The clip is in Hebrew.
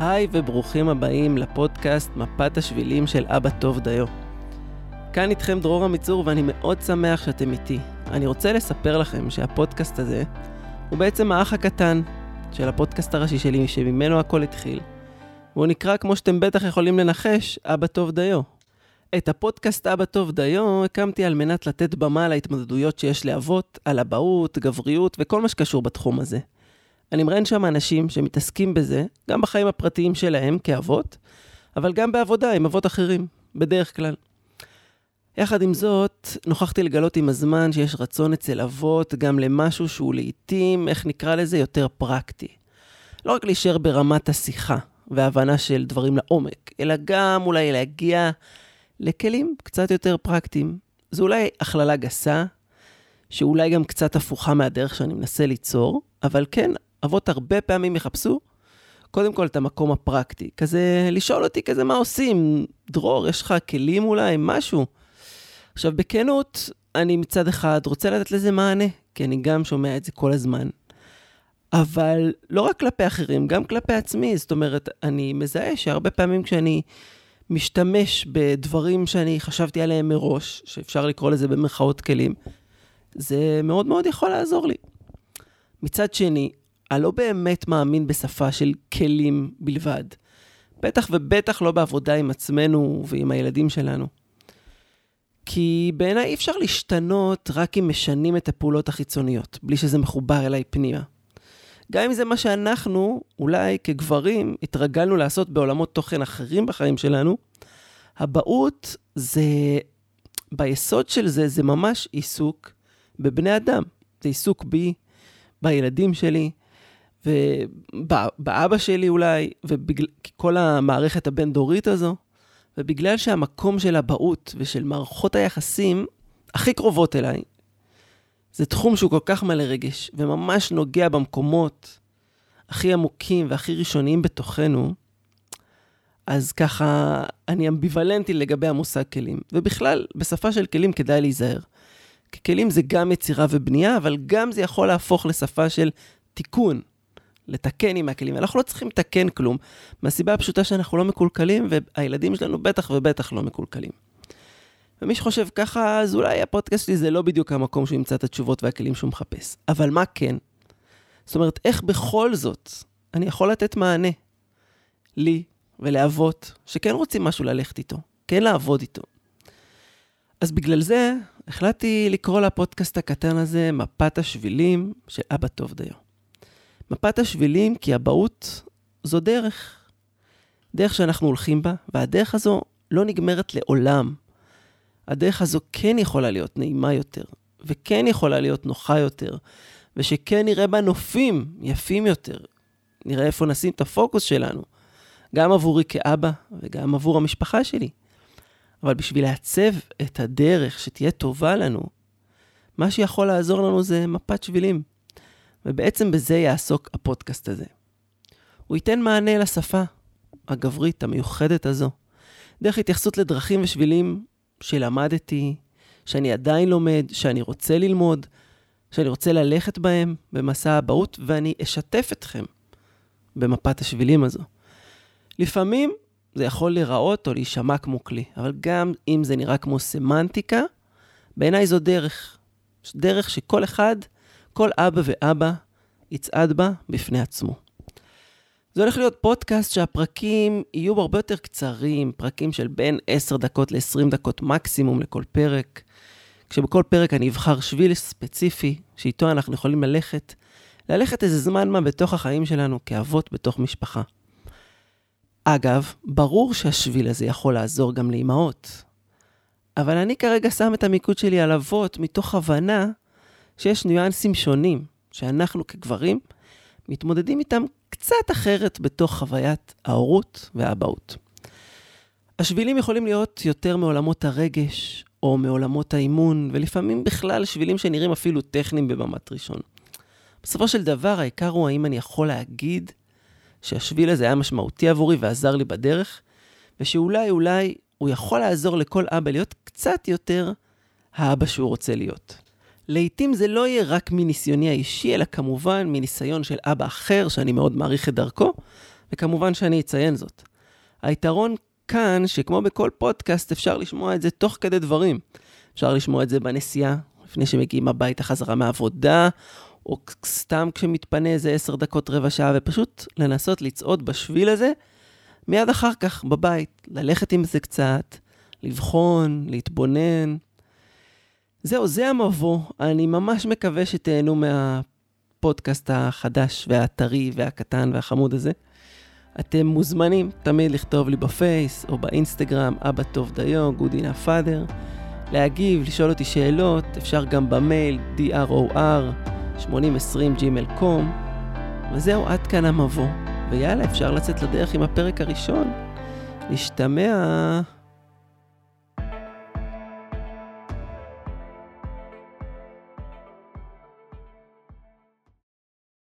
היי וברוכים הבאים לפודקאסט מפת השבילים של אבא טוב דיו. כאן איתכם דרור עמיצור ואני מאוד שמח שאתם איתי. אני רוצה לספר לכם שהפודקאסט הזה הוא בעצם האח הקטן של הפודקאסט הראשי שלי שממנו הכל התחיל. והוא נקרא, כמו שאתם בטח יכולים לנחש, אבא טוב דיו. את הפודקאסט אבא טוב דיו הקמתי על מנת לתת במה להתמודדויות שיש לאבות, על אבהות, גבריות וכל מה שקשור בתחום הזה. אני מראיין שם אנשים שמתעסקים בזה, גם בחיים הפרטיים שלהם כאבות, אבל גם בעבודה עם אבות אחרים, בדרך כלל. יחד עם זאת, נוכחתי לגלות עם הזמן שיש רצון אצל אבות גם למשהו שהוא לעיתים, איך נקרא לזה, יותר פרקטי. לא רק להישאר ברמת השיחה והבנה של דברים לעומק, אלא גם אולי להגיע לכלים קצת יותר פרקטיים. זו אולי הכללה גסה, שאולי גם קצת הפוכה מהדרך שאני מנסה ליצור, אבל כן, אבות הרבה פעמים יחפשו קודם כל את המקום הפרקטי. כזה, לשאול אותי כזה, מה עושים? דרור, יש לך כלים אולי? משהו. עכשיו, בכנות, אני מצד אחד רוצה לתת לזה מענה, כי אני גם שומע את זה כל הזמן. אבל לא רק כלפי אחרים, גם כלפי עצמי. זאת אומרת, אני מזהה שהרבה פעמים כשאני משתמש בדברים שאני חשבתי עליהם מראש, שאפשר לקרוא לזה במרכאות כלים, זה מאוד מאוד יכול לעזור לי. מצד שני, אני לא באמת מאמין בשפה של כלים בלבד. בטח ובטח לא בעבודה עם עצמנו ועם הילדים שלנו. כי בעיניי אי אפשר להשתנות רק אם משנים את הפעולות החיצוניות, בלי שזה מחובר אליי פנימה. גם אם זה מה שאנחנו, אולי כגברים, התרגלנו לעשות בעולמות תוכן אחרים בחיים שלנו, אבהות זה, ביסוד של זה, זה ממש עיסוק בבני אדם. זה עיסוק בי, בילדים שלי, ובאבא שלי אולי, וכל המערכת הבין-דורית הזו, ובגלל שהמקום של אבהות ושל מערכות היחסים הכי קרובות אליי, זה תחום שהוא כל כך מלא רגש, וממש נוגע במקומות הכי עמוקים והכי ראשוניים בתוכנו, אז ככה, אני אמביוולנטי לגבי המושג כלים. ובכלל, בשפה של כלים כדאי להיזהר. כי כלים זה גם יצירה ובנייה, אבל גם זה יכול להפוך לשפה של תיקון. לתקן עם הכלים. אנחנו לא צריכים לתקן כלום, מהסיבה הפשוטה שאנחנו לא מקולקלים, והילדים שלנו בטח ובטח לא מקולקלים. ומי שחושב ככה, אז אולי הפודקאסט שלי זה לא בדיוק המקום שהוא ימצא את התשובות והכלים שהוא מחפש. אבל מה כן? זאת אומרת, איך בכל זאת אני יכול לתת מענה לי ולאבות שכן רוצים משהו ללכת איתו, כן לעבוד איתו. אז בגלל זה החלטתי לקרוא לפודקאסט הקטן הזה מפת השבילים של אבא טוב דיו. מפת השבילים כי אבהות זו דרך. דרך שאנחנו הולכים בה, והדרך הזו לא נגמרת לעולם. הדרך הזו כן יכולה להיות נעימה יותר, וכן יכולה להיות נוחה יותר, ושכן נראה בה נופים יפים יותר. נראה איפה נשים את הפוקוס שלנו, גם עבורי כאבא וגם עבור המשפחה שלי. אבל בשביל לעצב את הדרך שתהיה טובה לנו, מה שיכול לעזור לנו זה מפת שבילים. ובעצם בזה יעסוק הפודקאסט הזה. הוא ייתן מענה לשפה הגברית המיוחדת הזו, דרך התייחסות לדרכים ושבילים שלמדתי, שאני עדיין לומד, שאני רוצה ללמוד, שאני רוצה ללכת בהם במסע האבהות, ואני אשתף אתכם במפת השבילים הזו. לפעמים זה יכול להיראות או להישמע כמו כלי, אבל גם אם זה נראה כמו סמנטיקה, בעיניי זו דרך. דרך שכל אחד כל אבא ואבא יצעד בה בפני עצמו. זה הולך להיות פודקאסט שהפרקים יהיו הרבה יותר קצרים, פרקים של בין 10 דקות ל-20 דקות מקסימום לכל פרק, כשבכל פרק אני אבחר שביל ספציפי שאיתו אנחנו יכולים ללכת, ללכת איזה זמן מה בתוך החיים שלנו כאבות בתוך משפחה. אגב, ברור שהשביל הזה יכול לעזור גם לאימהות, אבל אני כרגע שם את המיקוד שלי על אבות מתוך הבנה שיש ניואנסים שונים, שאנחנו כגברים מתמודדים איתם קצת אחרת בתוך חוויית ההורות והאבהות. השבילים יכולים להיות יותר מעולמות הרגש, או מעולמות האימון, ולפעמים בכלל שבילים שנראים אפילו טכניים במבט ראשון. בסופו של דבר, העיקר הוא האם אני יכול להגיד שהשביל הזה היה משמעותי עבורי ועזר לי בדרך, ושאולי, אולי, הוא יכול לעזור לכל אבא להיות קצת יותר האבא שהוא רוצה להיות. לעתים זה לא יהיה רק מניסיוני האישי, אלא כמובן מניסיון של אבא אחר, שאני מאוד מעריך את דרכו, וכמובן שאני אציין זאת. היתרון כאן, שכמו בכל פודקאסט, אפשר לשמוע את זה תוך כדי דברים. אפשר לשמוע את זה בנסיעה, לפני שמגיעים הביתה חזרה מהעבודה, או סתם כשמתפנה איזה עשר דקות, רבע שעה, ופשוט לנסות לצעוד בשביל הזה, מיד אחר כך בבית, ללכת עם זה קצת, לבחון, להתבונן. זהו, זה המבוא. אני ממש מקווה שתהנו מהפודקאסט החדש והטרי והקטן והחמוד הזה. אתם מוזמנים תמיד לכתוב לי בפייס או באינסטגרם, אבא טוב דיו, good enough father, להגיב, לשאול אותי שאלות, אפשר גם במייל dror 8020 gmail.com, וזהו, עד כאן המבוא. ויאללה, אפשר לצאת לדרך עם הפרק הראשון. נשתמע.